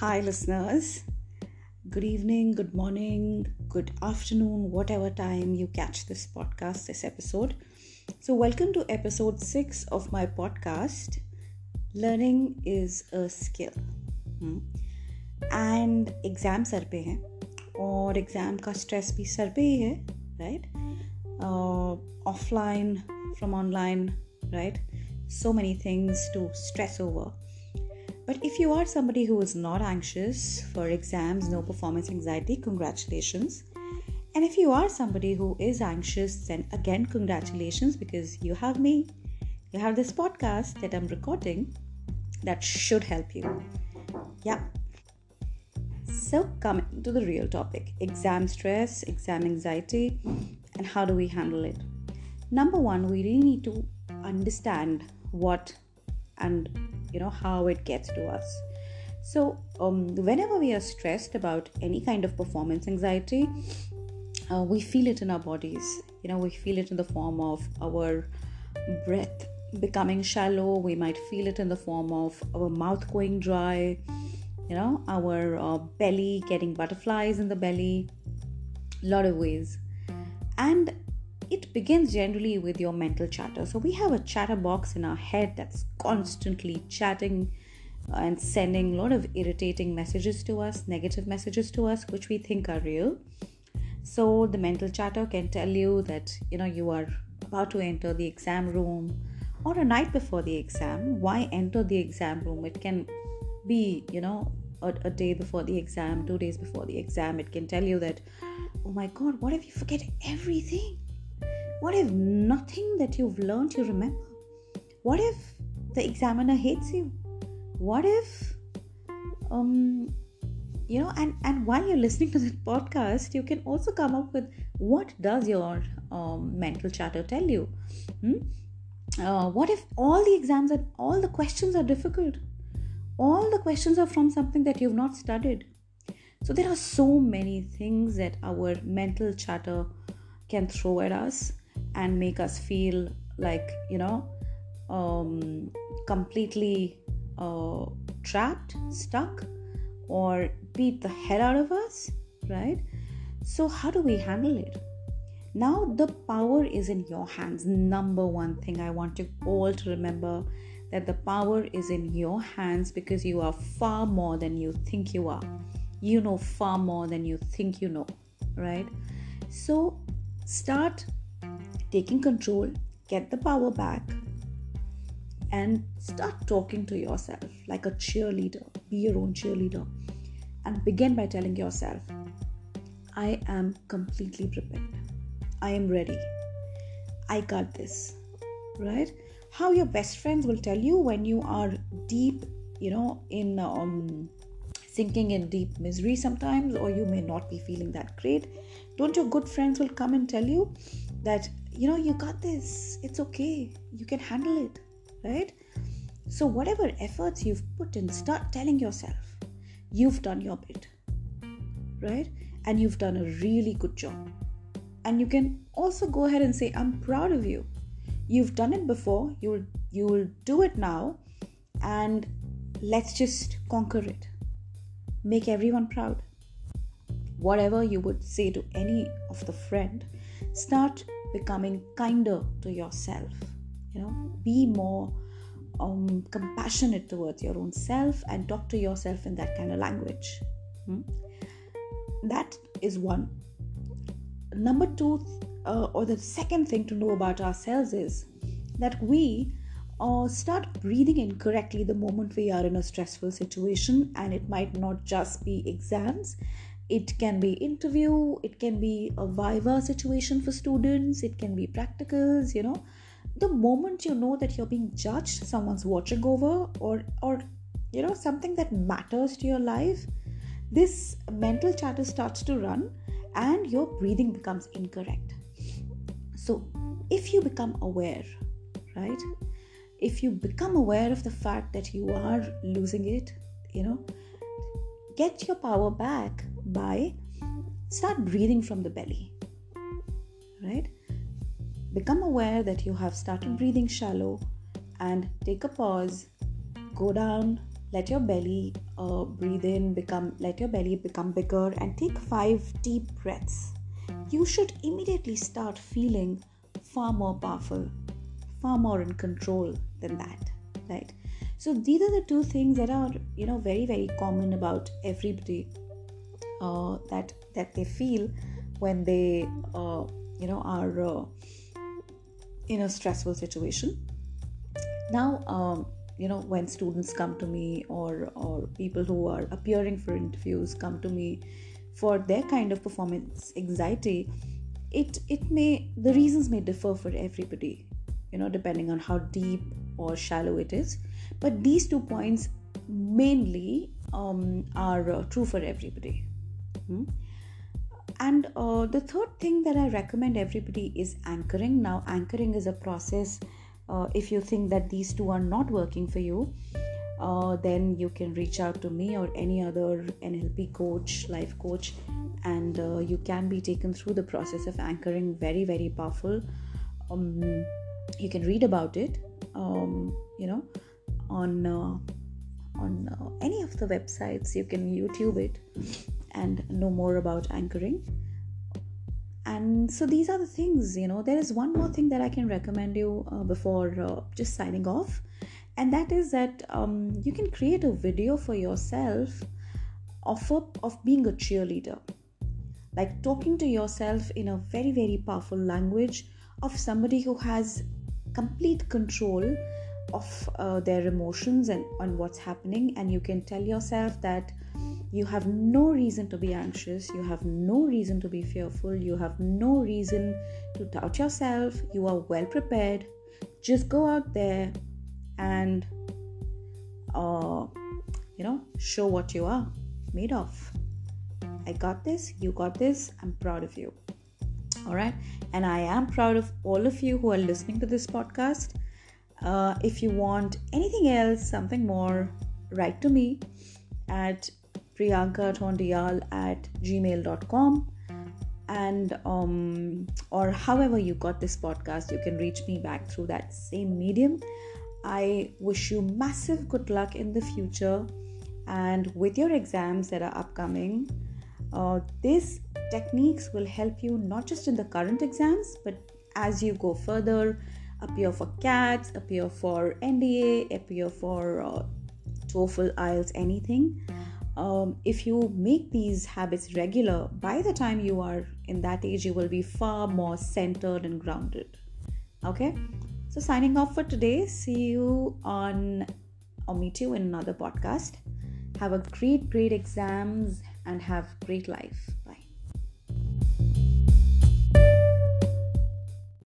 Hi, listeners. Good evening, good morning, good afternoon, whatever time you catch this podcast, this episode. So, welcome to episode six of my podcast. Learning is a skill. Hmm. And exam sir पे है और exam का stress भी sir पे ही है right offline from online right so many things to stress over but if you are somebody who is not anxious for exams no performance anxiety congratulations. And if you are somebody who is anxious then again congratulations because you have me. You have this podcast that i'm recording that should help you. Yeah. So, coming to the real topic exam stress, exam anxiety, and how do we handle it? Number one, we really need to understand what and you know how it gets to us. So, um, whenever we are stressed about any kind of performance anxiety, uh, we feel it in our bodies. You know, we feel it in the form of our breath becoming shallow, we might feel it in the form of our mouth going dry you know our uh, belly getting butterflies in the belly a lot of ways and it begins generally with your mental chatter. So we have a chatter box in our head that's constantly chatting and sending a lot of irritating messages to us negative messages to us which we think are real. So the mental chatter can tell you that you know you are about to enter the exam room or a night before the exam. Why enter the exam room? It can be you know a, a, day before the exam two days before the exam. It can tell you that oh my god what if you forget everything what if nothing that you've learned you remember? What if the examiner hates you? What if um you know and and while you're listening to this podcast you can also come up with what does your um, mental chatter tell you? Hmm? uh, what if all the exams and all the questions are difficult? All the questions are from something that you've not studied. So there are so many things that our mental chatter can throw at us and make us feel like, you know, um, completely uh, trapped, stuck, or beat the hell out of us, right? So, how do we handle it? Now, the power is in your hands. Number one thing I want you all to remember that the power is in your hands because you are far more than you think you are. You know far more than you think you know, right? So start taking control, get the power back, and start talking to yourself like a cheerleader. Be your own cheerleader. And begin by telling yourself, I am completely prepared. I am ready. I got this, right? how your best friends will tell you when you are deep you know in um, sinking in deep misery sometimes or you may not be feeling that great don't your good friends will come and tell you that you know you got this it's okay you can handle it right? So whatever efforts you've put in start telling yourself you've done your bit right? And you've done a really good job. And you can also go ahead and say i'm proud of you. You've done it before you'll you'll do it now and let's just conquer it. Make everyone proud. Whatever you would say to any of the friend start becoming kinder to yourself you know. Be more um, compassionate towards your own self and talk to yourself in that kind of language. Hmm? that is one. Number two uh, or the second thing to know about ourselves is that we uh, start breathing incorrectly the moment we are in a stressful situation and it might not just be exams it can be interview it can be a viva situation for students it can be practicals you know the moment you know that you're being judged someone's watching over or or you know something that matters to your life this mental chatter starts to run and your breathing becomes incorrect so, if you become aware, right? If you become aware of the fact that you are losing it, you know, get your power back by start breathing from the belly, right? Become aware that you have started breathing shallow and take a pause, go down let your belly uh, breathe in become let your belly become bigger and take five deep breaths you should immediately start feeling far more powerful far more in control than that right so these are the two things that are you know very very common about everybody uh, that that they feel when they uh, you know are uh, in a stressful situation. Now um, you know when students come to me or or people who are appearing for interviews come to me for their kind of performance anxiety it it may the reasons may differ for everybody you know depending on how deep or shallow it is. But these two points mainly um, are uh, true for everybody hmm? and uh, the third thing that i recommend everybody is anchoring. Now anchoring is a process uh, if you think that these two are not working for you uh, then you can reach out to me or any other nlp coach life coach and uh, you can be taken through the process of anchoring. Very very powerful. Um, you can read about it um, you know on uh, on uh, any of the websites. You can youtube it and know more about anchoring. And so these are the things you know there is one more thing that i can recommend you uh, before uh, just signing off. And that is that um, you can create a video for yourself of, a, of being a cheerleader. Like talking to yourself in a very very powerful language of somebody who has complete control of uh, their emotions and on what's happening. And you can tell yourself that you have no reason to be anxious. You have no reason to be fearful. You have no reason to doubt yourself. You are well prepared. Just go out there and uh, you know show what you are made of. I got this. You got this. I'm proud of you. All right? And i am proud of all of you who are listening to this podcast. Uh, if you want anything else something more write to me at priyanka tondiyal at gmail.com and um, or however you got this podcast you can reach me back through that same medium. I wish you massive good luck in the future. And with your exams that are upcoming uh, these techniques will help you not just in the current exams but as you go further appear for CATs appear for nda appear for uh, toefl ielts anything um, if you make these habits regular by the time you are in that age you will be far more centered and grounded. Okay? So signing off for today. See you on or meet you in another podcast. Have a great great exams and have great life